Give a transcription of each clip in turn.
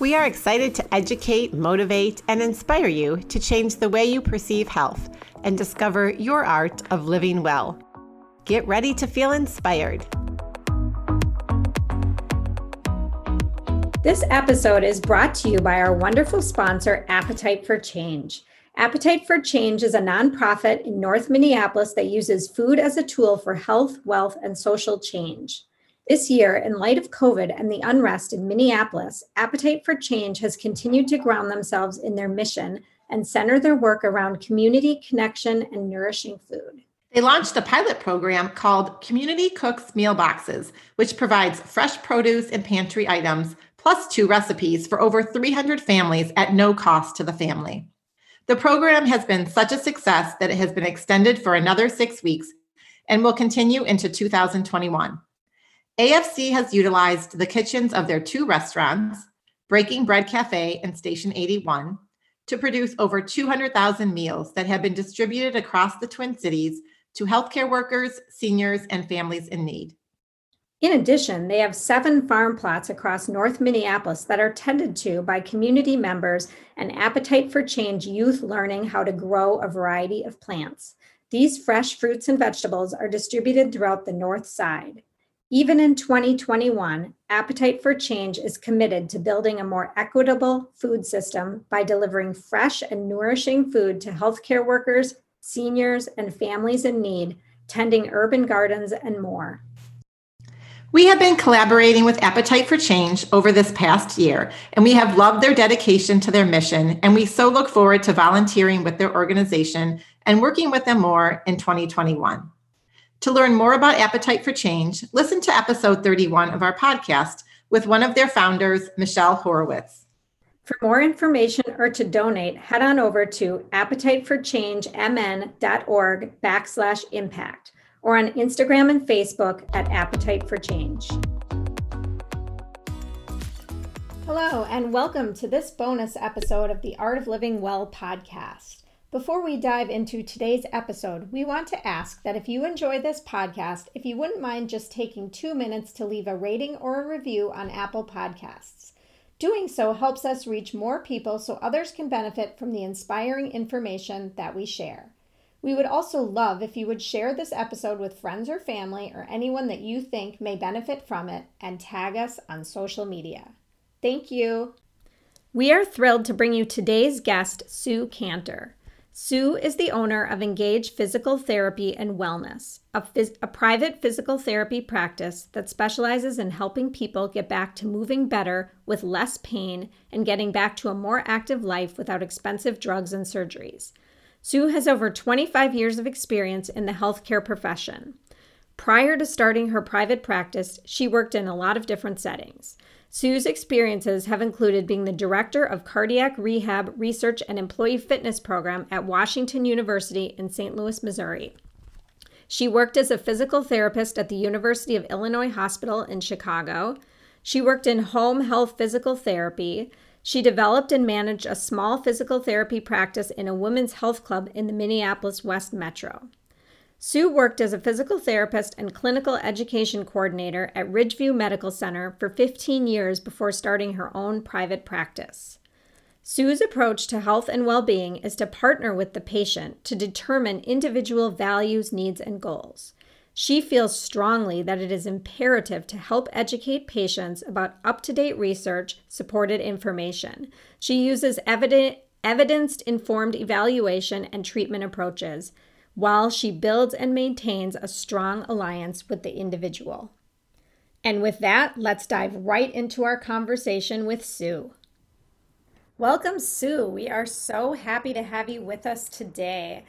We are excited to educate, motivate, and inspire you to change the way you perceive health and discover your art of living well. Get ready to feel inspired. This episode is brought to you by our wonderful sponsor, Appetite for Change. Appetite for Change is a nonprofit in North Minneapolis that uses food as a tool for health, wealth, and social change. This year, in light of COVID and the unrest in Minneapolis, Appetite for Change has continued to ground themselves in their mission and center their work around community connection and nourishing food. They launched a pilot program called Community Cooks Meal Boxes, which provides fresh produce and pantry items plus two recipes for over 300 families at no cost to the family. The program has been such a success that it has been extended for another six weeks and will continue into 2021. AFC has utilized the kitchens of their two restaurants, Breaking Bread Cafe and Station 81, to produce over 200,000 meals that have been distributed across the Twin Cities to healthcare workers, seniors, and families in need. In addition, they have seven farm plots across North Minneapolis that are tended to by community members and Appetite for Change youth learning how to grow a variety of plants. These fresh fruits and vegetables are distributed throughout the North Side. Even in 2021, Appetite for Change is committed to building a more equitable food system by delivering fresh and nourishing food to healthcare workers, seniors, and families in need, tending urban gardens, and more. We have been collaborating with Appetite for Change over this past year, and we have loved their dedication to their mission. And we so look forward to volunteering with their organization and working with them more in 2021. To learn more about Appetite for Change, listen to episode 31 of our podcast with one of their founders, Michelle Horovitz. For more information or to donate, head on over to appetiteforchangemn.org backslash impact or on Instagram and Facebook at Appetite for Change. Hello, and welcome to this bonus episode of the Art of Living Well podcast. Before we dive into today's episode, we want to ask that if you enjoy this podcast, if you wouldn't mind just taking two minutes to leave a rating or a review on Apple Podcasts. Doing so helps us reach more people so others can benefit from the inspiring information that we share. We would also love if you would share this episode with friends or family or anyone that you think may benefit from it and tag us on social media. Thank you. We are thrilled to bring you today's guest, Sue Kanter. Sue is the owner of Engage Physical Therapy and Wellness, a, phys- a, private physical therapy practice that specializes in helping people get back to moving better with less pain and getting back to a more active life without expensive drugs and surgeries. Sue has over 25 years of experience in the healthcare profession. Prior to starting her private practice, she worked in a lot of different settings. Sue's experiences have included being the director of cardiac rehab research and employee fitness program at Washington University in St. Louis, Missouri. She worked as a physical therapist at the University of Illinois Hospital in Chicago. She worked in home health physical therapy. She developed and managed a small physical therapy practice in a women's health club in the Minneapolis West Metro. Sue worked as a physical therapist and clinical education coordinator at Ridgeview Medical Center for 15 years before starting her own private practice. Sue's approach to health and well being is to partner with the patient to determine individual values, needs, and goals. She feels strongly that it is imperative to help educate patients about up to date research supported information. She uses evidence informed evaluation and treatment approaches while she builds and maintains a strong alliance with the individual. And with that, let's dive right into our conversation with Sue. Welcome, Sue. We are so happy to have you with us today.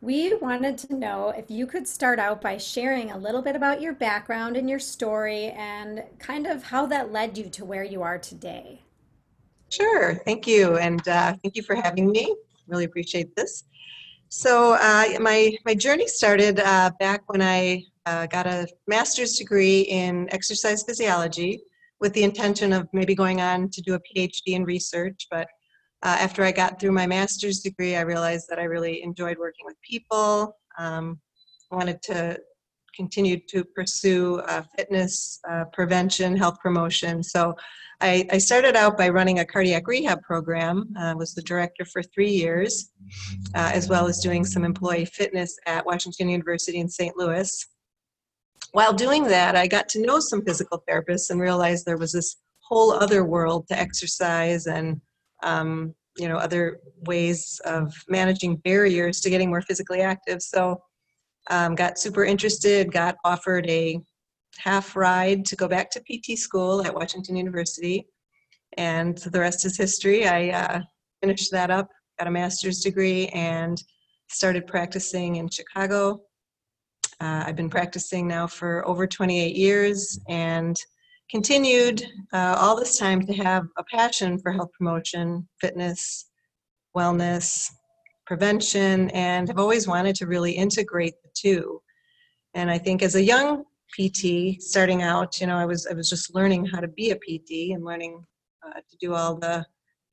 We wanted to know if you could start out by sharing a little bit about your background and your story and kind of how that led you to where you are today. Sure, thank you, and uh, thank you for having me. Really appreciate this. So uh, my my journey started uh, back when I uh, got a master's degree in exercise physiology with the intention of maybe going on to do a PhD in research. But uh, after I got through my master's degree, I realized that I really enjoyed working with people. Um, wanted to continue to pursue uh, fitness uh, prevention, health promotion. So I, I, started out by running a cardiac rehab program, uh, was the director for three years, uh, as well as doing some employee fitness at Washington University in St. Louis. While doing that, I got to know some physical therapists and realized there was this whole other world to exercise and um, you know other ways of managing barriers to getting more physically active. So um, got super interested, got offered a half ride to go back to PT school at Washington University. And the rest is history. I uh, finished that up, got a master's degree, and started practicing in Chicago. Uh, I've been practicing now for over 28 years and continued uh, all this time to have a passion for health promotion, fitness, wellness, prevention, and have always wanted to really integrate the two. And I think as a young PT starting out, you know, I was I was just learning how to be a PT and learning uh, to do all the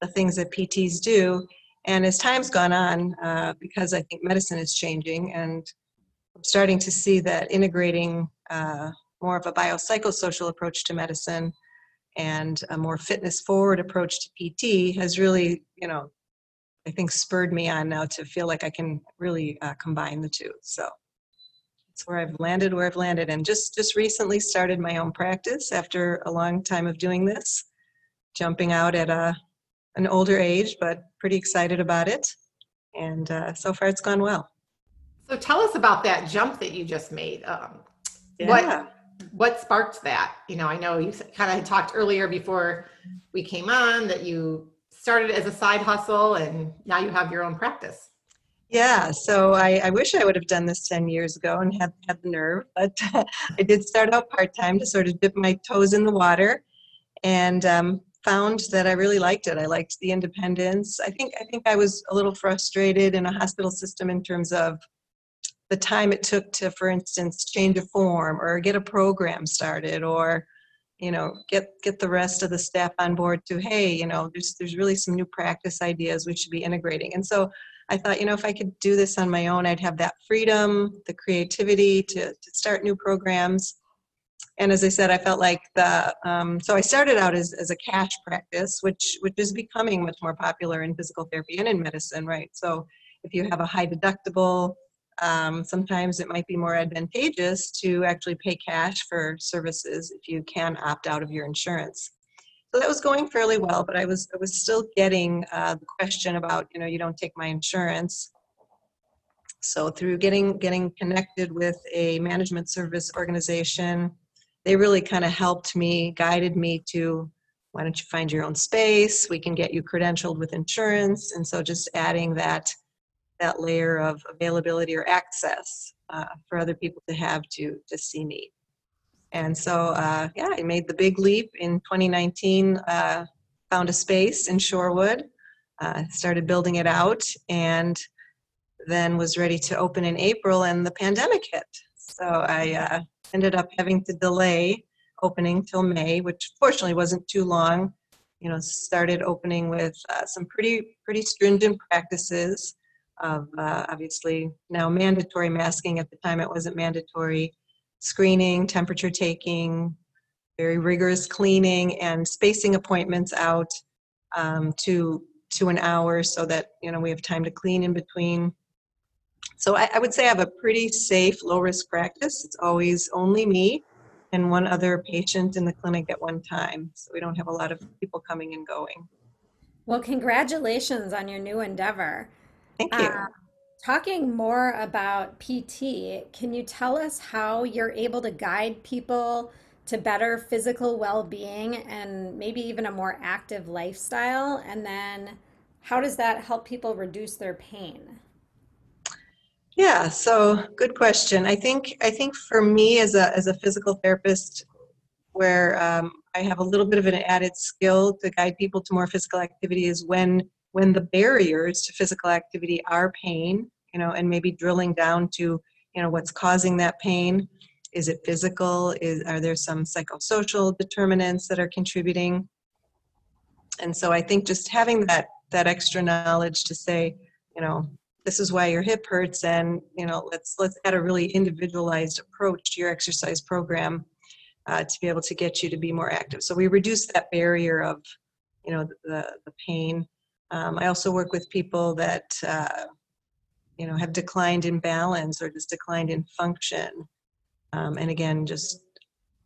the things that PTs do. And as time's gone on, uh, because I think medicine is changing, and I'm starting to see that integrating uh, more of a biopsychosocial approach to medicine and a more fitness forward approach to PT has really, you know, I think spurred me on now to feel like I can really uh, combine the two. So it's where I've landed where I've landed and just just recently started my own practice after a long time of doing this jumping out at a an older age but pretty excited about it and uh, so far it's gone well. So tell us about that jump that you just made um, yeah. what what sparked that? You know i know you kind of talked earlier before we came on that you started as a side hustle and now you have your own practice yeah, so I, I, wish I would have done this 10 years ago and had, had the nerve, but I did start out part time to sort of dip my toes in the water and um, found that I really liked it. I liked the independence. I think, I think I was a little frustrated in a hospital system in terms of the time it took to, for instance, change a form or get a program started or you know get get the rest of the staff on board to hey you know there's there's really some new practice ideas we should be integrating and so I thought, you know, if I could do this on my own, I'd have that freedom, the creativity to, to start new programs. And as I said, I felt like the, um, so I started out as, as a cash practice, which, which is becoming much more popular in physical therapy and in medicine, right? So if you have a high deductible, um, sometimes it might be more advantageous to actually pay cash for services if you can opt out of your insurance so that was going fairly well but i was i was still getting uh, the question about you know you don't take my insurance. So through getting getting connected with a management service organization they really kind of helped me guided me to why don't you find your own space? We can get you credentialed with insurance. And so just adding that that layer of availability or access uh, for other people to have to to see me and so, uh, yeah, I made the big leap in 2019, uh, found a space in Shorewood, uh, started building it out, and then was ready to open in April, and the pandemic hit. So I uh, ended up having to delay opening till May, which fortunately wasn't too long. You know, started opening with uh, some pretty pretty stringent practices of uh, obviously now mandatory masking. At the time, it wasn't mandatory screening, temperature taking, very rigorous cleaning, and spacing appointments out um, to to an hour so that you know we have time to clean in between. So I, I would say I have a pretty safe, low risk practice. It's always only me and one other patient in the clinic at one time. So we don't have a lot of people coming and going. Well, congratulations on your new endeavor. Thank you. Uh, Talking more about PT, can you tell us how you're able to guide people to better physical well being and maybe even a more active lifestyle? And then how does that help people reduce their pain? Yeah, so good question. I think I think for me as a as a physical therapist, where um, I have a little bit of an added skill to guide people to more physical activity is when when the barriers to physical activity are pain, you know, and maybe drilling down to, you know, what's causing that pain. Is it physical? Is are there some psychosocial determinants that are contributing? And so I think just having that that extra knowledge to say, you know, this is why your hip hurts and you know let's let's add a really individualized approach to your exercise program uh, to be able to get you to be more active so we reduce that barrier of you know the, the pain um, i also work with people that uh, you know have declined in balance or just declined in function um, and again just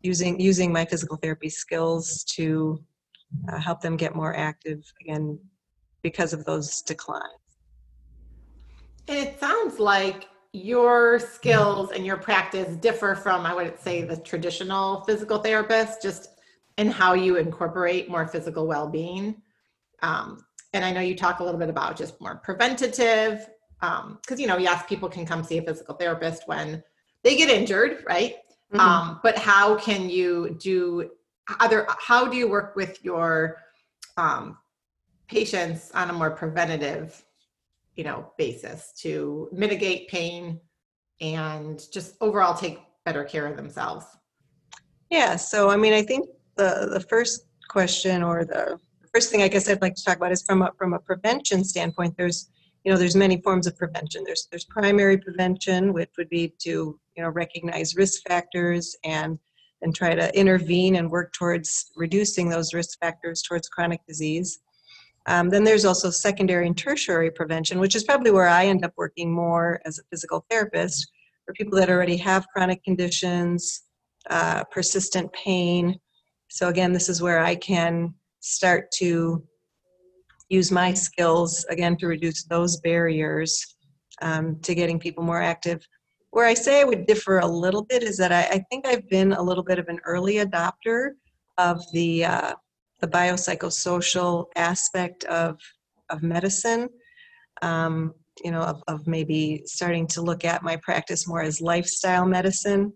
using using my physical therapy skills to uh, help them get more active again because of those declines And it sounds like your skills and your practice differ from, I would say, the traditional physical therapist, just in how you incorporate more physical well being. Um, and I know you talk a little bit about just more preventative, because, you know, yes, people can come see a physical therapist when they get injured, right? Mhm. Um, but how can you do other, how do you work with your um, patients on a more preventative you know basis to mitigate pain and just overall take better care of themselves Yeah, so I mean, I think the, the first question or the first thing I guess I'd like to talk about is from a, from a prevention standpoint, there's, you know, there's many forms of prevention. There's, there's primary prevention, which would be to, you know, recognize risk factors and and try to intervene and work towards reducing those risk factors towards chronic disease. Um, then there's also secondary and tertiary prevention, which is probably where I end up working more as a physical therapist for people that already have chronic conditions, uh, persistent pain. So again, this is where I can start to use my skills again to reduce those barriers um, to getting people more active. Where I say I would differ a little bit is that I, I think I've been a little bit of an early adopter of the uh, the biopsychosocial aspect of of medicine. Um, you know, of, of maybe starting to look at my practice more as lifestyle medicine.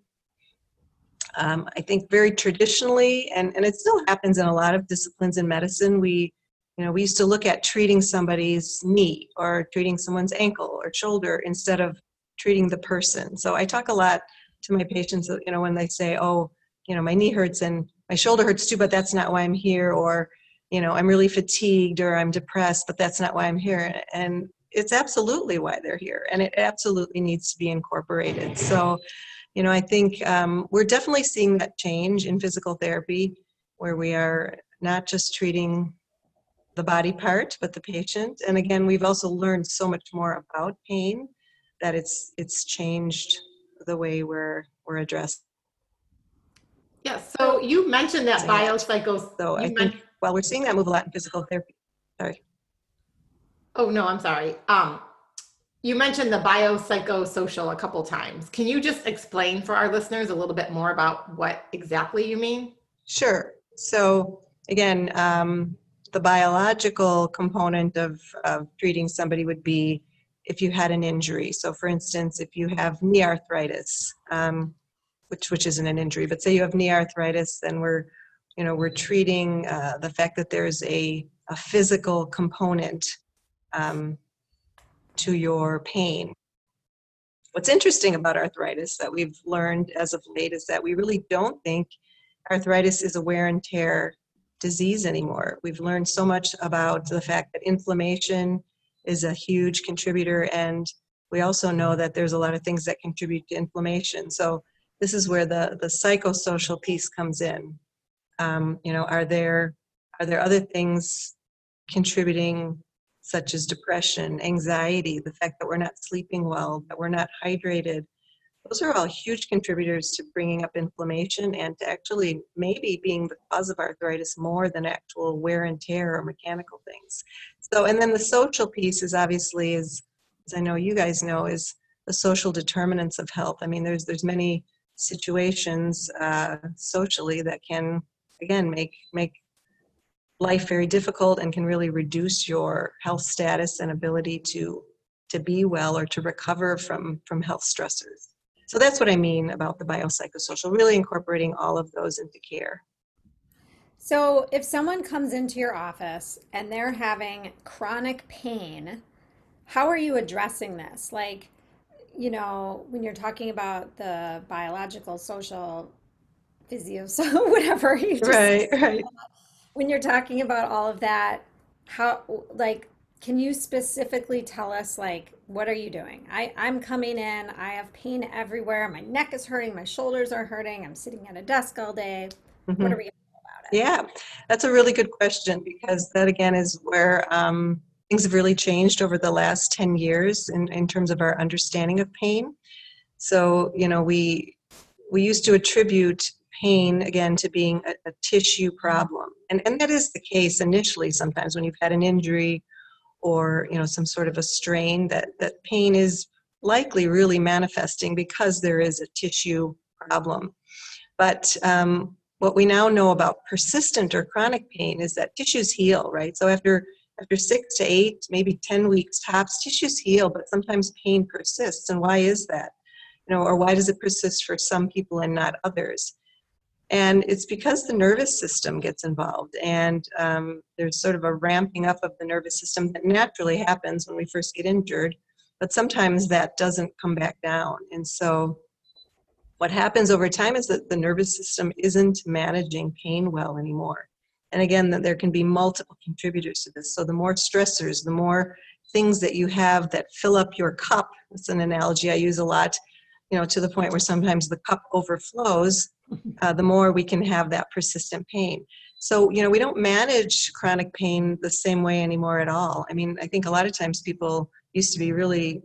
Um, I think very traditionally, and, and it still happens in a lot of disciplines in medicine, we, you know, we used to look at treating somebody's knee or treating someone's ankle or shoulder instead of treating the person. So I talk a lot to my patients, you know, when they say, oh, you know, my knee hurts and my shoulder hurts too, but that's not why I'm here, or, you know, I'm really fatigued or I'm depressed, but that's not why I'm here. And it's absolutely why they're here, and it absolutely needs to be incorporated. So, you know, I think um, we're definitely seeing that change in physical therapy where we are not just treating the body part, but the patient. And again, we've also learned so much more about pain that it's it's changed the way we're we're addressed. yes so you mentioned that biopsychos So I think men- while we're seeing that move a lot in physical therapy, sorry. oh no i'm sorry um you mentioned the biopsychosocial a couple times can you just explain for our listeners a little bit more about what exactly you mean Sure. So again, um, the biological component of, of treating somebody would be if you had an injury. So for instance, if you have knee arthritis, um, which which isn't an injury, but say you have knee arthritis, then we're you know we're treating uh, the fact that there's a, a physical component um, to your pain. What's interesting about arthritis that we've learned as of late is that we really don't think arthritis is a wear and tear disease anymore. We've learned so much about the fact that inflammation is a huge contributor, and we also know that there's a lot of things that contribute to inflammation. So this is where the the psychosocial piece comes in. Um, you know, are there are there other things contributing, such as depression, anxiety, the fact that we're not sleeping well, that we're not hydrated? Those are all huge contributors to bringing up inflammation and to actually maybe being the cause of arthritis more than actual wear and tear or mechanical things. So, and then the social piece is obviously, is, as I know you guys know, is the social determinants of health. I mean, there's there's many situations uh, socially that can, again, make make life very difficult and can really reduce your health status and ability to to be well or to recover from from health stressors. So that's what I mean about the biopsychosocial, really incorporating all of those into care. So, if someone comes into your office and they're having chronic pain, how are you addressing this? Like, you know, when you're talking about the biological, social, physio, so whatever you just, Right, right. when you're talking about all of that, how, like, can you specifically tell us, like, what are you doing? I, I'm coming in, I have pain everywhere, my neck is hurting, my shoulders are hurting, I'm sitting at a desk all day. What Mhm. are we gonna do about it? Yeah, that's a really good question because that again is where um, things have really changed over the last 10 years in, in terms of our understanding of pain. So, you know, we we used to attribute pain again to being a, a tissue problem. And and that is the case initially sometimes when you've had an injury or, you know, some sort of a strain that that pain is likely really manifesting because there is a tissue problem. But um, what we now know about persistent or chronic pain is that tissues heal, right? So after after six to eight, maybe ten weeks tops, tissues heal, but sometimes pain persists. And why is that? You know, or why does it persist for some people and not others? And it's because the nervous system gets involved, and um, there's sort of a ramping up of the nervous system that naturally happens when we first get injured, but sometimes that doesn't come back down. And so what happens over time is that the nervous system isn't managing pain well anymore. And again, that there can be multiple contributors to this. So the more stressors, the more things that you have that fill up your cup, that's an analogy I use a lot, you know, to the point where sometimes the cup overflows, uh, the more we can have that persistent pain. So, you know, we don't manage chronic pain the same way anymore at all. I mean, I think a lot of times people used to be really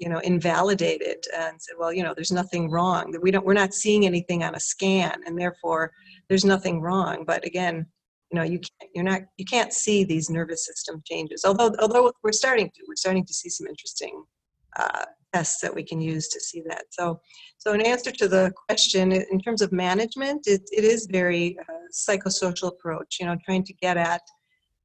you know invalidated and said well you know there's nothing wrong we don't we're not seeing anything on a scan and therefore there's nothing wrong but again you know you can't you're not you can't see these nervous system changes although although we're starting to we're starting to see some interesting uh, tests that we can use to see that so so in answer to the question in terms of management it, it is very uh, psychosocial approach you know trying to get at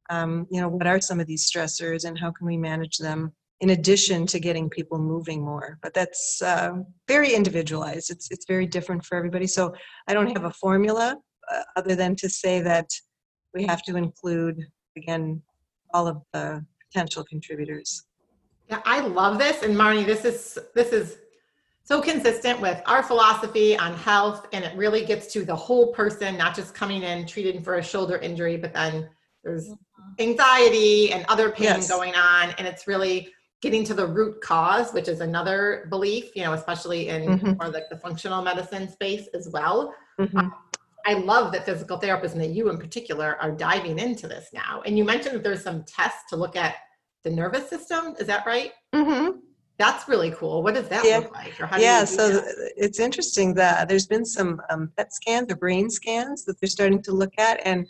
um, you know what are some of these stressors and how can we manage them in addition to getting people moving more. But that's uh, very individualized. It's it's very different for everybody. So I don't have a formula uh, other than to say that we have to include again all of the potential contributors. Yeah, I love this. And Marnie, this is this is so consistent with our philosophy on health. And it really gets to the whole person, not just coming in treated for a shoulder injury, but then there's anxiety and other pain Yes. going on. And it's really getting to the root cause, which is another belief, you know, especially in Mhm. more like the functional medicine space as well. Mhm. I love that physical therapists and that you in particular are diving into this now. And you mentioned that there's some tests to look at the nervous system. Is that right? Mhm. That's really cool. What does that Yeah. look like? Or how do Yeah, so that? it's interesting that there's been some um, PET scans or brain scans that they're starting to look at. And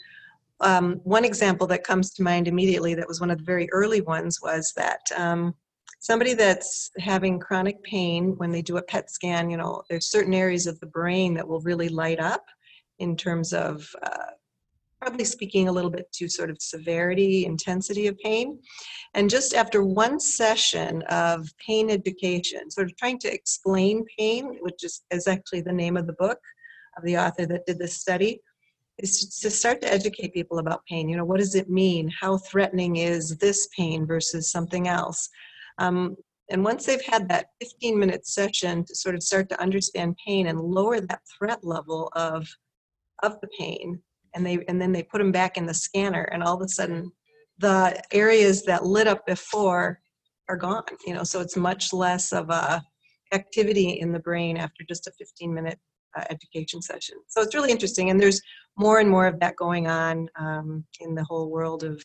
um, one example that comes to mind immediately that was one of the very early ones was that um, somebody that's having chronic pain, when they do a PET scan, you know, there's certain areas of the brain that will really light up in terms of uh, probably speaking a little bit to sort of severity, intensity of pain. And just after one session of pain education, sort of trying to explain pain, which is, is actually the name of the book of the author that did this study, is to start to educate people about pain. You know, what does it mean? How threatening is this pain versus something else? Um, and once they've had that 15 minute session to sort of start to understand pain and lower that threat level of, of the pain, and they and then they put them back in the scanner, and all of a sudden the areas that lit up before are gone you know so it's much less of a activity in the brain after just a 15 minute uh, education session. So it's really interesting and there's more and more of that going on um, in the whole world of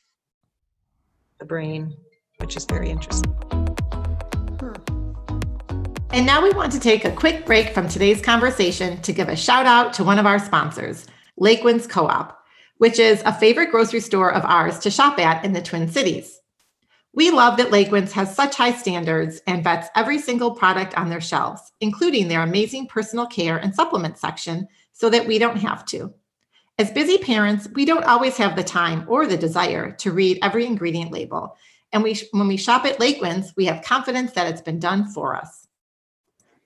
the brain which is very interesting. And now we want to take a quick break from today's conversation to give a shout out to one of our sponsors, Lakewinds Co op, which is a favorite grocery store of ours to shop at in the Twin Cities. We love that Lakewinds has such high standards and vets every single product on their shelves, including their amazing personal care and supplement section, so that we don't have to. As busy parents, we don't always have the time or the desire to read every ingredient label. And we, when we shop at Lakewinds, we have confidence that it's been done for us.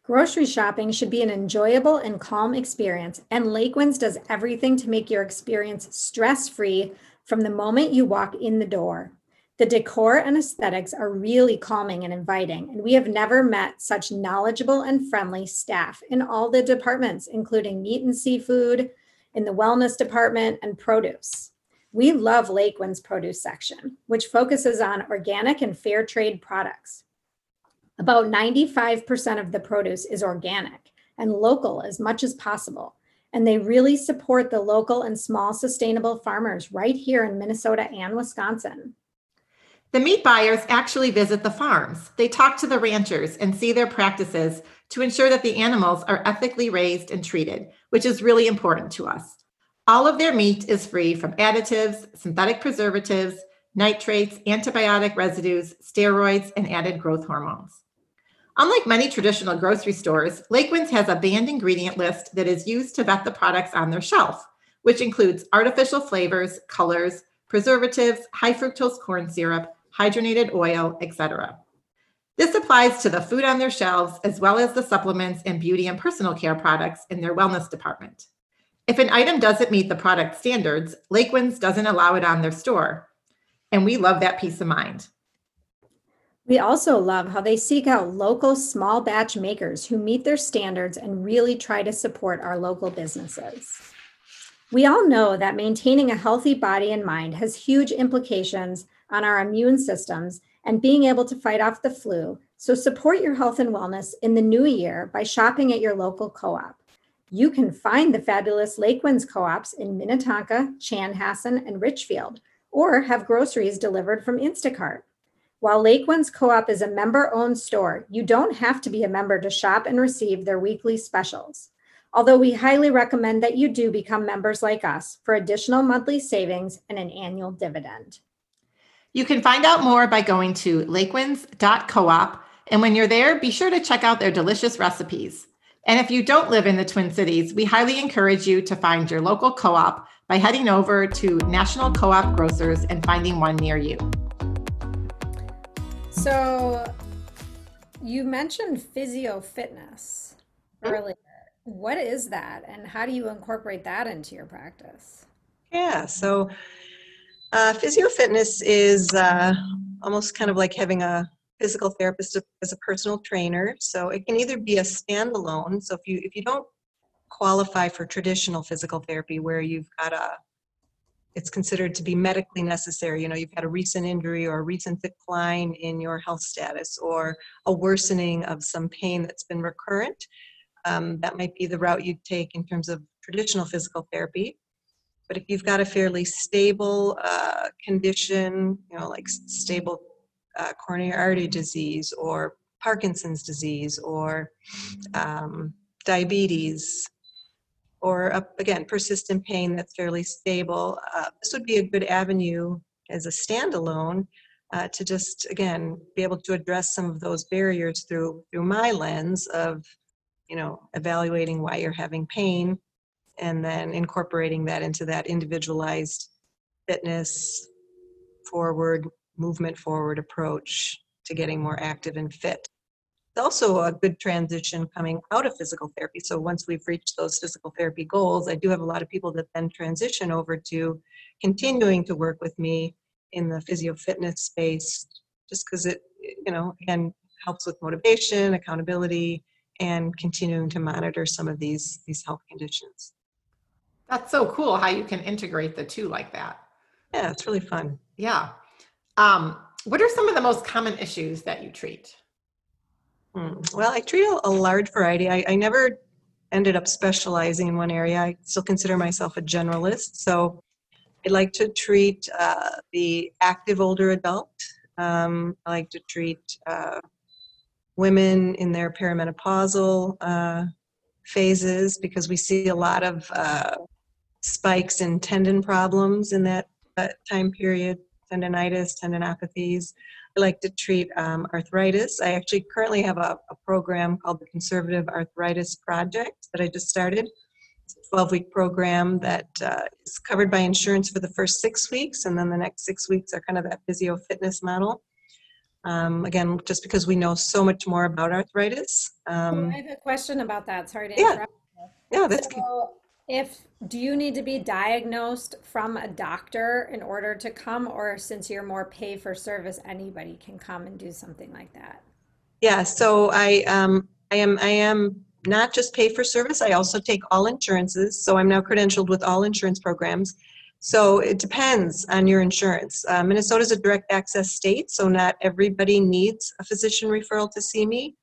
Grocery shopping should be an enjoyable and calm experience, and Lakewinds does everything to make your experience stress free from the moment you walk in the door. The decor and aesthetics are really calming and inviting, and we have never met such knowledgeable and friendly staff in all the departments, including meat and seafood, in the wellness department, and produce. We love Lakewind's produce section, which focuses on organic and fair trade products. About 95% of the produce is organic and local as much as possible. And they really support the local and small sustainable farmers right here in Minnesota and Wisconsin. The meat buyers actually visit the farms. They talk to the ranchers and see their practices to ensure that the animals are ethically raised and treated, which is really important to us. All of their meat is free from additives, synthetic preservatives, nitrates, antibiotic residues, steroids, and added growth hormones. Unlike many traditional grocery stores, Lakewinds has a banned ingredient list that is used to vet the products on their shelf, which includes artificial flavors, colors, preservatives, high fructose corn syrup, hydrogenated oil, etc. This applies to the food on their shelves as well as the supplements and beauty and personal care products in their wellness department. If an item doesn't meet the product standards, Lakewinds doesn't allow it on their store. And we love that peace of mind. We also love how they seek out local small batch makers who meet their standards and really try to support our local businesses. We all know that maintaining a healthy body and mind has huge implications on our immune systems and being able to fight off the flu. So support your health and wellness in the new year by shopping at your local co op. You can find the fabulous Lakewinds co ops in Minnetonka, Chanhassen, and Richfield, or have groceries delivered from Instacart. While Lakewinds Co op is a member owned store, you don't have to be a member to shop and receive their weekly specials. Although we highly recommend that you do become members like us for additional monthly savings and an annual dividend. You can find out more by going to lakewinds.coop. And when you're there, be sure to check out their delicious recipes. And if you don't live in the Twin Cities, we highly encourage you to find your local co op by heading over to National Co op Grocers and finding one near you. So, you mentioned physio fitness earlier. What is that, and how do you incorporate that into your practice? Yeah, so uh, physio fitness is uh, almost kind of like having a physical therapist as a personal trainer. So it can either be a standalone. So if you if you don't qualify for traditional physical therapy, where you've got a it's considered to be medically necessary. You know, you've had a recent injury or a recent decline in your health status or a worsening of some pain that's been recurrent. Um, that might be the route you'd take in terms of traditional physical therapy. But if you've got a fairly stable uh, condition, you know, like stable uh, coronary artery disease or Parkinson's disease or um, diabetes, or uh, again, persistent pain that's fairly stable, uh, this would be a good avenue as a standalone uh, to just, again, be able to address some of those barriers through, through my lens of, you know, evaluating why you're having pain and then incorporating that into that individualized fitness forward movement forward approach to getting more active and fit also a good transition coming out of physical therapy so once we've reached those physical therapy goals i do have a lot of people that then transition over to continuing to work with me in the physio fitness space just because it you know again helps with motivation accountability and continuing to monitor some of these these health conditions that's so cool how you can integrate the two like that. Yeah, it's really fun. Yeah. Um, what are some of the most common issues that you treat? Hmm. Well, I treat a, large variety. I, I never ended up specializing in one area. I still consider myself a generalist. So I like to treat uh, the active older adult. Um, I like to treat uh, women in their perimenopausal uh, phases because we see a lot of uh, spikes in tendon problems in that, that time period, tendonitis, tendinopathies. I like to treat um, arthritis. I actually currently have a, a, program called the Conservative Arthritis Project that I just started. It's a 12 week program that uh, is covered by insurance for the first six weeks, and then the next six weeks are kind of that physio fitness model. Um, again, just because we know so much more about arthritis. Um, I have a question about that. Sorry to Yeah, interrupt. yeah, that's good. So if, do you need to be diagnosed from a doctor in order to come, or since you're more pay for service, anybody can come and do something like that? Yeah, so I, um, I am, I am not just pay for service, I also take all insurances. So I'm now credentialed with all insurance programs. So it depends on your insurance. Uh, Minnesota's a direct access state, so not everybody needs a physician referral to see me.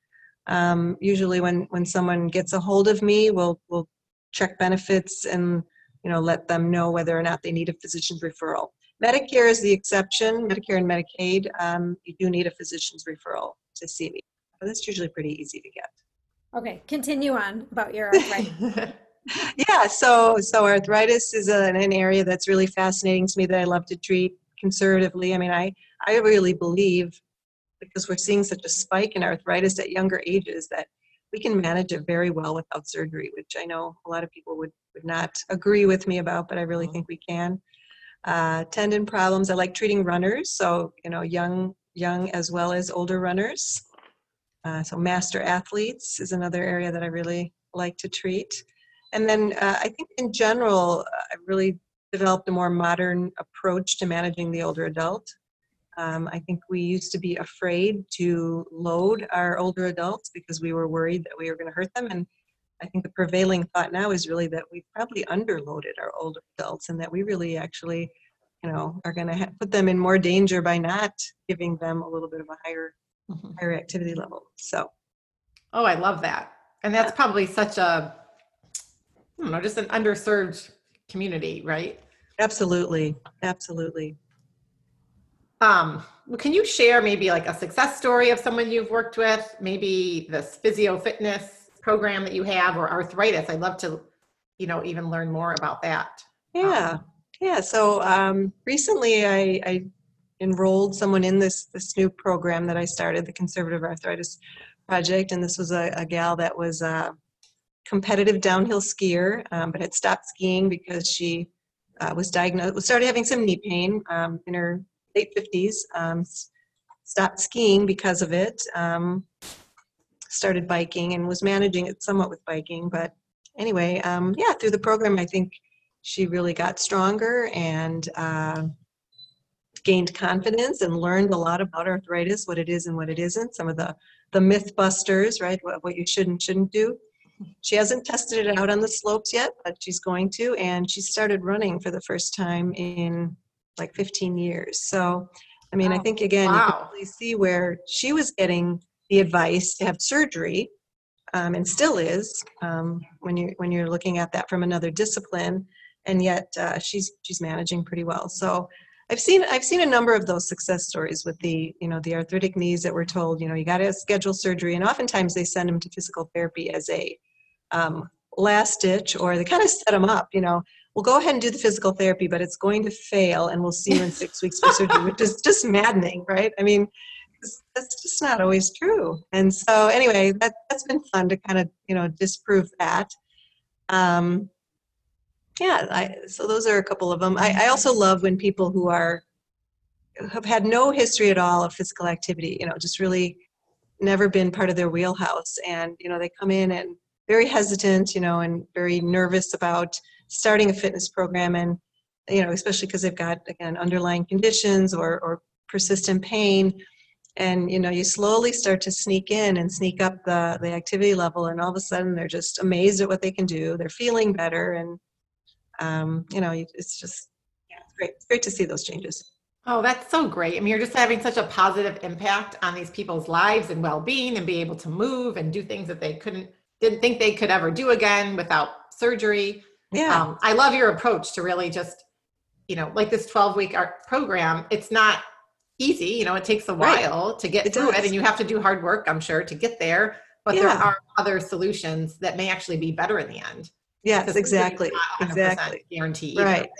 Um, usually when, when someone gets a hold of me, we'll, we'll check benefits and, you know, let them know whether or not they need a physician's referral. Medicare is the exception, Medicare and Medicaid, um, you do need a physician's referral to see me. But that's usually pretty easy to get. Okay, continue on about your arthritis. Yeah, so so arthritis is a, an area that's really fascinating to me that I love to treat conservatively. I mean, I I really believe because we're seeing such a spike in arthritis at younger ages that we can manage it very well without surgery, which I know a lot of people would would not agree with me about, but I really think we can. Uh, tendon problems. I like treating runners, so you know, young young as well as older runners. Uh, so master athletes is another area that I really like to treat. And then uh, I think in general, uh, I really developed a more modern approach to managing the older adult. Um, I think we used to be afraid to load our older adults because we were worried that we were going to hurt them. And I think the prevailing thought now is really that we've probably underloaded our older adults and that we really actually, you know, are going to ha- put them in more danger by not giving them a little bit of a higher Mhm. higher activity level. So Oh, I love that. And that's probably such a, I don't know, just an underserved community, right? absolutely, absolutely. Um, can you share maybe like a success story of someone you've worked with? Maybe this physio fitness program that you have or arthritis. I'd love to, you know, even learn more about that. Yeah, yeah. So um, recently, I, I enrolled someone in this this new program that I started, the Conservative Arthritis Project, and this was a, a gal that was a competitive downhill skier, um, but had stopped skiing because she uh, was diagnosed, started having some knee pain um, in her late fifties. Um, s- stopped skiing because of it. Um, started biking and was managing it somewhat with biking, but anyway, um, yeah, through the program, I think she really got stronger and uh, gained confidence and learned a lot about arthritis, what it is and what it isn't, some of the, the myth busters, right? What, what you should and shouldn't do. She hasn't tested it out on the slopes yet, but she's going to, and she started running for the first time in like 15 years. So, I mean, I think again, you Wow. can really see where she was getting the advice to have surgery um, and still is um, when you when you're looking at that from another discipline and yet uh, she's she's managing pretty well so i've seen i've seen a number of those success stories with the you know the arthritic knees that we're told you know you got to schedule surgery and oftentimes they send them to physical therapy as a um, last ditch or they kind of set them up you know we'll go ahead and do the physical therapy but it's going to fail and we'll see you in six weeks for surgery which is just maddening right? I mean that's just not always true. And so anyway that, that's been fun to kind of you know disprove that. Um, yeah I, so those are a couple of them I, I also love when people who are have had no history at all of physical activity you know just really never been part of their wheelhouse. And you know they come in and very hesitant you know and very nervous about starting a fitness program and you know especially because they've got again underlying conditions or or persistent pain and you know you slowly start to sneak in and sneak up the the activity level and all of a sudden they're just amazed at what they can do they're feeling better and um, you know it's just yeah it's great it's great to see those changes Oh, that's so great. I mean, you're just having such a positive impact on these people's lives and well-being and be able to move and do things that they couldn't didn't think they could ever do again without surgery. Yeah Um, I love your approach to really just, you know, like this 12 week art program. It's not easy, you know, it takes a Right. while to get It through it and you have to do hard work, I'm sure, to get there. But there are other solutions that may actually be better in the end. yes Because surgery is exactly exactly Guarantee either. Right.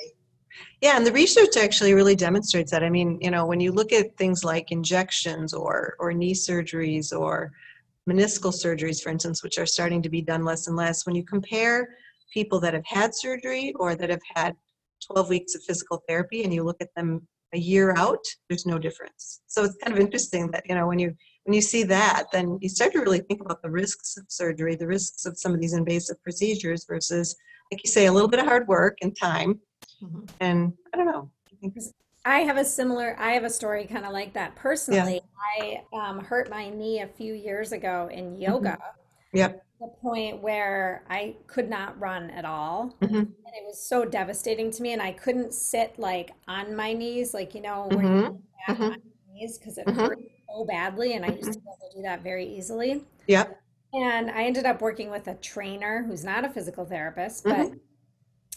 Yeah, and the research actually really demonstrates that. I mean, you know, when you look at things like injections or or knee surgeries or meniscal surgeries, for instance, which are starting to be done less and less, when you compare people that have had surgery or that have had 12 weeks of physical therapy and you look at them a year out, there's no difference. So it's kind of interesting that, you know, when you when you see that, then you start to really think about the risks of surgery, the risks of some of these invasive procedures versus, like you say, a little bit of hard work and time. Mhm. And I don't know. I I have a similar, I have a story kind of like that. Personally, I um, hurt my knee a few years ago in yoga. Yep. The point where I could not run at all. Mhm. And it was so devastating to me. And I couldn't sit like on my knees, like, you know, where you Mhm. sit back Mhm. on your knees because it Mhm. hurt so badly. And I used to be able to do that very easily. Yep. And I ended up working with a trainer who's not a physical therapist, but Mm-hmm.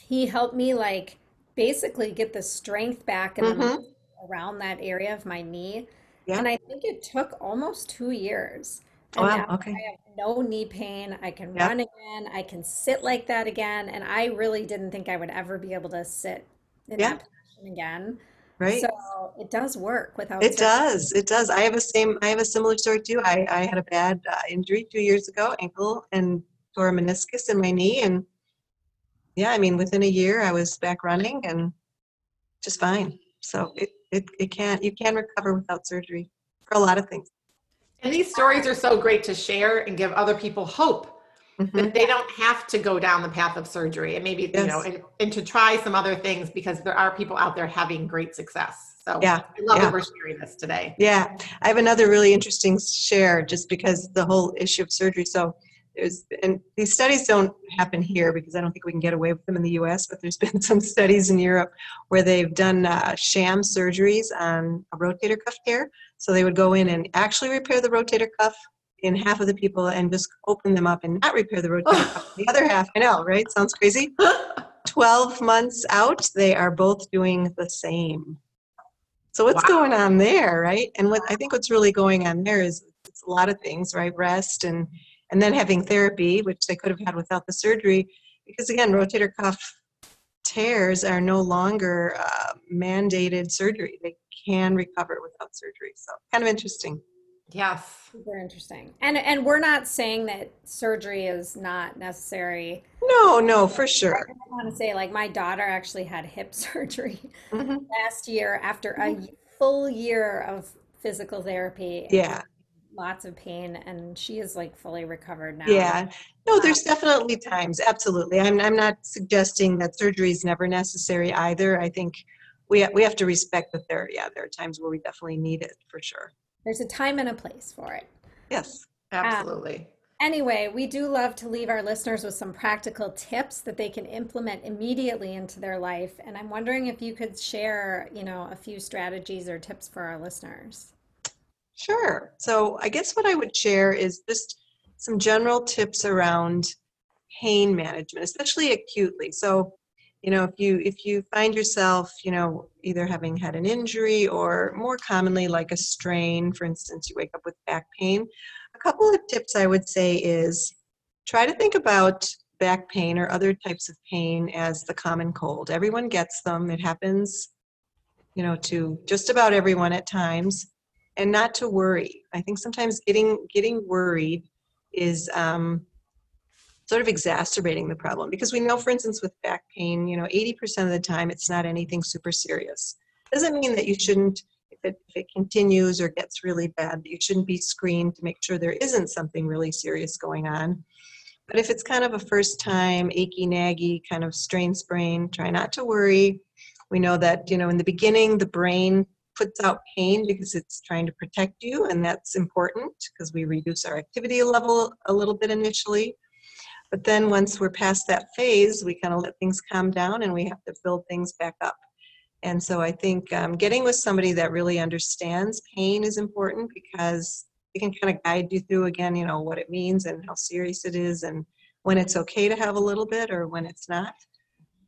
he helped me like basically get the strength back and around that area of my knee. Yeah. And I think it took almost two years. Wow. Okay. I have no knee pain. I can Yeah. run again. I can sit like that again. And I really didn't think I would ever be able to sit in Yeah. that position again. Right. So it does work without It does. It does. I have a same. I have a similar story too. I, I had a bad uh, injury two years ago, ankle and tore a meniscus in my knee, and yeah, I mean, within a year, I was back running and just fine. So it it it can you can recover without surgery for a lot of things. And these stories are so great to share and give other people hope Mhm. that they don't have to go down the path of surgery and maybe, you know, and, and to try some other things because there are people out there having great success. So Yeah, I love yeah. that we're sharing this today. Yeah, I have another really interesting share just because the whole issue of surgery. So there's, and these studies don't happen here because I don't think we can get away with them in the US, but there's been some studies in Europe where they've done uh, sham surgeries on a rotator cuff tear. So they would go in and actually repair the rotator cuff in half of the people and just open them up and not repair the rotator cuff. The other half, I know, right? Sounds crazy. 12 months out, they are both doing the same. So what's Wow. going on there, right? And what I think what's really going on there is it's a lot of things, right? Rest and and then having therapy, which they could have had without the surgery, because again, rotator cuff tears are no longer uh, mandated surgery. They can recover without surgery. So kind of interesting. yes. Super interesting. And and we're not saying that surgery is not necessary. No, no, for sure. I want to say, like, my daughter actually had hip surgery Mhm. last year after a full year of physical therapy. Yeah. Lots of pain, and she is like fully recovered now. Yeah. No, there's definitely times. Absolutely. I'm, I'm not suggesting that surgery is never necessary either. I think we, we have to respect that there, yeah, there are times where we definitely need it for sure. There's a time and a place for it. Yes. Um, absolutely. Anyway, we do love to leave our listeners with some practical tips that they can implement immediately into their life. And I'm wondering if you could share, you know, a few strategies or tips for our listeners. Sure. So I guess what I would share is just some general tips around pain management, especially acutely. So, you know, if you if you find yourself, you know, either having had an injury or more commonly like a strain, for instance, you wake up with back pain, a couple of tips I would say is try to think about back pain or other types of pain as the common cold. Everyone gets them. It happens, you know, to just about everyone at times and not to worry. I think sometimes getting getting worried is um, sort of exacerbating the problem because we know, for instance, with back pain, you know, 80% of the time it's not anything super serious. Doesn't mean that you shouldn't, if it, if it continues or gets really bad, that you shouldn't be screened to make sure there isn't something really serious going on. But if it's kind of a first time achy naggy kind of strain sprain, try not to worry. We know that, you know, in the beginning, the brain puts out pain because it's trying to protect you, and that's important because we reduce our activity level a little bit initially. But then once we're past that phase, we kind of let things calm down and we have to build things back up. And so I think um, getting with somebody that really understands pain is important because they can kind of guide you through again, you know, what it means and how serious it is and when it's okay to have a little bit or when it's not.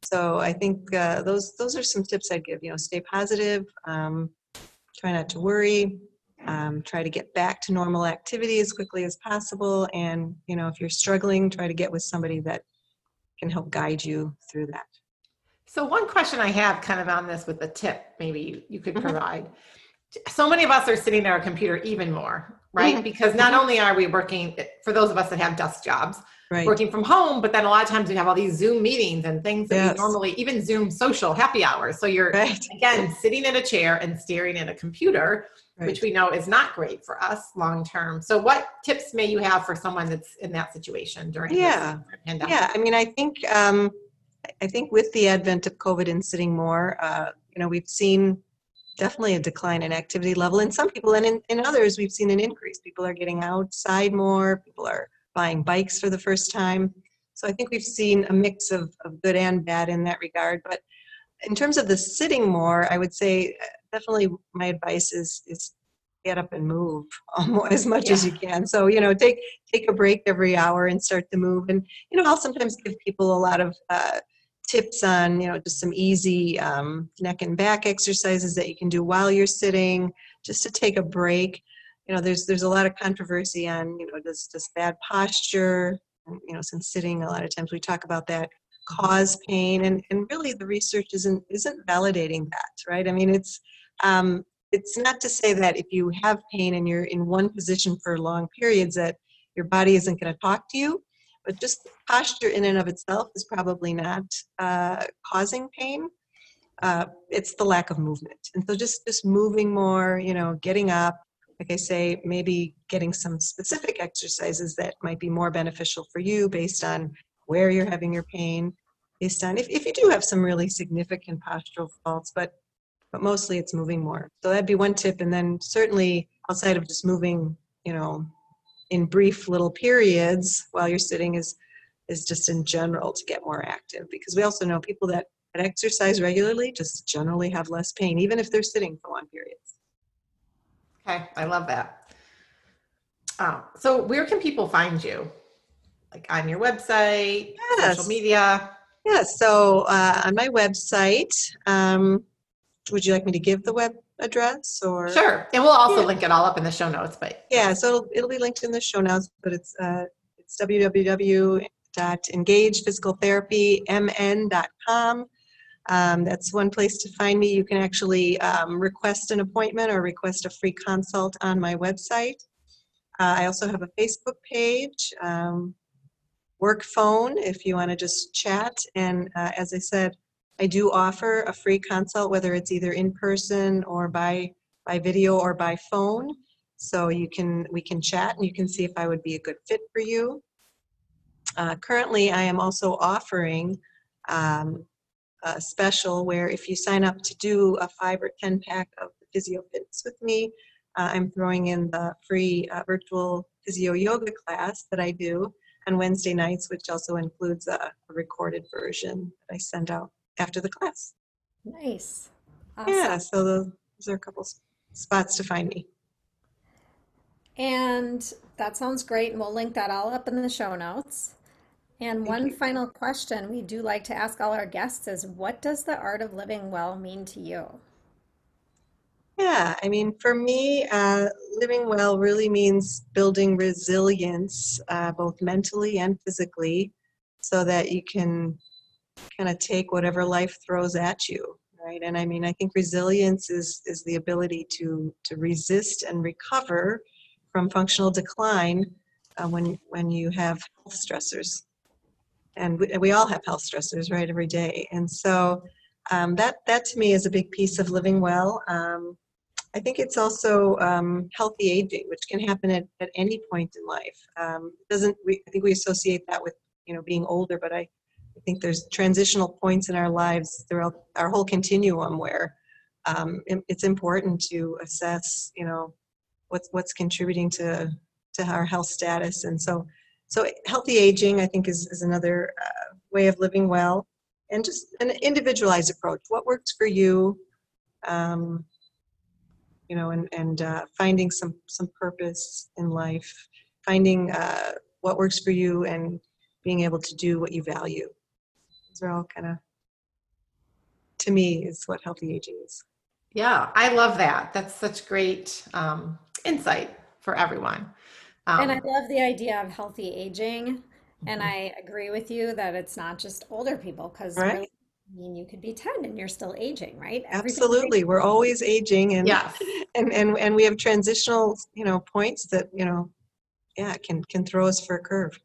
So I think uh, those those are some tips I'd give. You know, stay positive, um, try not to worry, um, try to get back to normal activity as quickly as possible, and you know, if you're struggling, try to get with somebody that can help guide you through that. So one question I have kind of on this with a tip maybe you, you could Mhm. provide. So many of us are sitting at our computer even more, right? Mhm. Because not only are we working for those of us that have desk jobs, Right. working from home, but then a lot of times we have all these Zoom meetings and things that Yes. we normally even Zoom social happy hours. So you're Right. again sitting in a chair and staring at a computer, Right. which we know is not great for us long term. So what tips may you have for someone that's in that situation during Yeah. pandemic? Yeah, I mean, I think um, I- I think with the advent of COVID and sitting more, uh, you know, we've seen definitely a decline in activity level in some people, and in, in others, we've seen an increase. People are getting outside more. People are buying bikes for the first time. So I think we've seen a mix of, of good and bad in that regard. But in terms of the sitting more, I would say uh, definitely my advice is is get up and move as much as you can. So you know, take take a break every hour and start to move. And you know, I'll sometimes give people a lot of uh, tips on you know just some easy um, neck and back exercises that you can do while you're sitting, just to take a break. You know, there's there's a lot of controversy on you know does does bad posture, you know, since sitting a lot of times we talk about that cause pain and and really the research isn't isn't validating that right? I mean it's um it's not to say that if you have pain and you're in one position for long periods that your body isn't going to talk to you but just posture in and of itself is probably not uh, causing pain. Uh, it's the lack of movement. And so just just moving more you know getting up like i say maybe getting some specific exercises that might be more beneficial for you based on where you're having your pain based on if, if you do have some really significant postural faults but but mostly it's moving more. So that'd be one tip. And then certainly outside of just moving you know in brief little periods while you're sitting is is just in general to get more active. Because we also know people that, that exercise regularly just generally have less pain even if they're sitting for long periods Okay, I love that. Um, so where can people find you? Like on your website, Yes. social media? yeah so uh, on my website um, would you like me to give the web address or Sure. And we'll also Yeah. link it all up in the show notes, but Yeah, so it'll, it'll be linked in the show notes, but it's uh, it's www.engagephysicaltherapymn.com. Um, that's one place to find me. You can actually um, request an appointment or request a free consult on my website. Uh, I also have a Facebook page, um, work phone if you want to just chat. And uh, as I said, I do offer a free consult, whether it's either in person or by by video or by phone. So you can we can chat and you can see if I would be a good fit for you. Uh, currently, I am also offering um, a special where if you sign up to do a five or ten pack of the Physio Fitness with me, uh, I'm throwing in the free uh, virtual physio yoga class that I do on Wednesday nights, which also includes a, a recorded version that I send out after the class. Nice. Awesome. Yeah, so those, those are a couple spots to find me. And that sounds great, and we'll link that all up in the show notes. And Thank one you. final question we do like to ask all our guests is what does the art of living well mean to you? Yeah, I mean, for me, uh, living well really means building resilience, uh, both mentally and physically, so that you can kind of take whatever life throws at you, right? And I mean, I think resilience is is the ability to to resist and recover from functional decline uh, when when you have health stressors, and we, we all have health stressors, right, every day, and so. Um, that that to me is a big piece of living well. Um, I think it's also um, healthy aging, which can happen at, at any point in life. Um, doesn't we, I think we associate that with you know being older, but I, I think there's transitional points in our lives throughout our whole continuum where um, it- it's important to assess you know what's what's contributing to to our health status, and so so healthy aging I think is is another uh, way of living well, and just an individualized approach. What works for you? Um, you know, and and uh, finding some some purpose in life, finding uh, what works for you, and being able to do what you value. Those are all kind of, to me, is what healthy aging is. Yeah, I love that. That's such great um, insight for everyone. And I Um, love the idea of healthy aging. And Mhm. I agree with you that it's not just older people because Right. I mean, you could be 10 and you're still aging, right? Everything Absolutely. We're always aging and, yes. and, and, and we have transitional, you know, points that, you know, yeah, can, can throw us for a curve.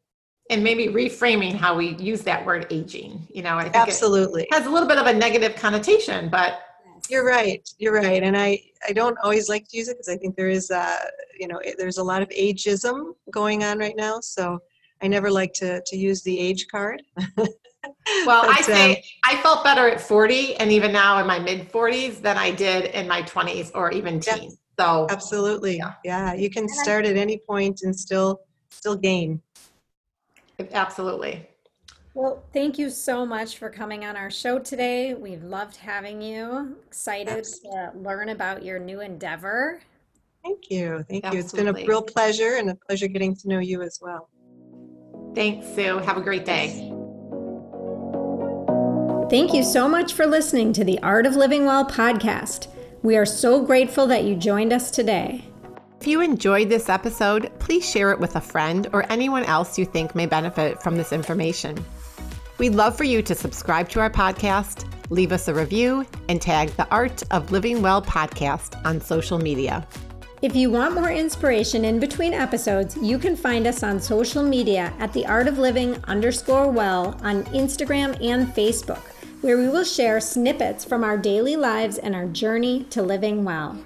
And maybe reframing how we use that word aging, you know, I think Absolutely. has a little bit of a negative connotation, but you're right. You're right. And I, I don't always like to use it because I think there is, uh, you know, there's a lot of ageism going on right now. So I never like to, to use the age card. well, but, I say um, I felt better at 40 and even now in my mid 40s than I did in my 20s or even teens. So absolutely. Yeah. yeah. You can start at any point and still still gain. Absolutely. Well, thank you so much for coming on our show today. We've loved having you. Excited Absolutely. to learn about your new endeavor. Thank you. Thank Absolutely. you. It's been a real pleasure and a pleasure getting to know you as well. Thanks, Sue. Have a great day. Thank you so much for listening to the Art of Living Well podcast. We are so grateful that you joined us today. If you enjoyed this episode, please share it with a friend or anyone else you think may benefit from this information. We'd love for you to subscribe to our podcast, leave us a review, and tag the Art of Living Well podcast on social media. If you want more inspiration in between episodes, you can find us on social media at the Art of Living underscore well on Instagram and Facebook where we will share snippets from our daily lives and our journey to living well.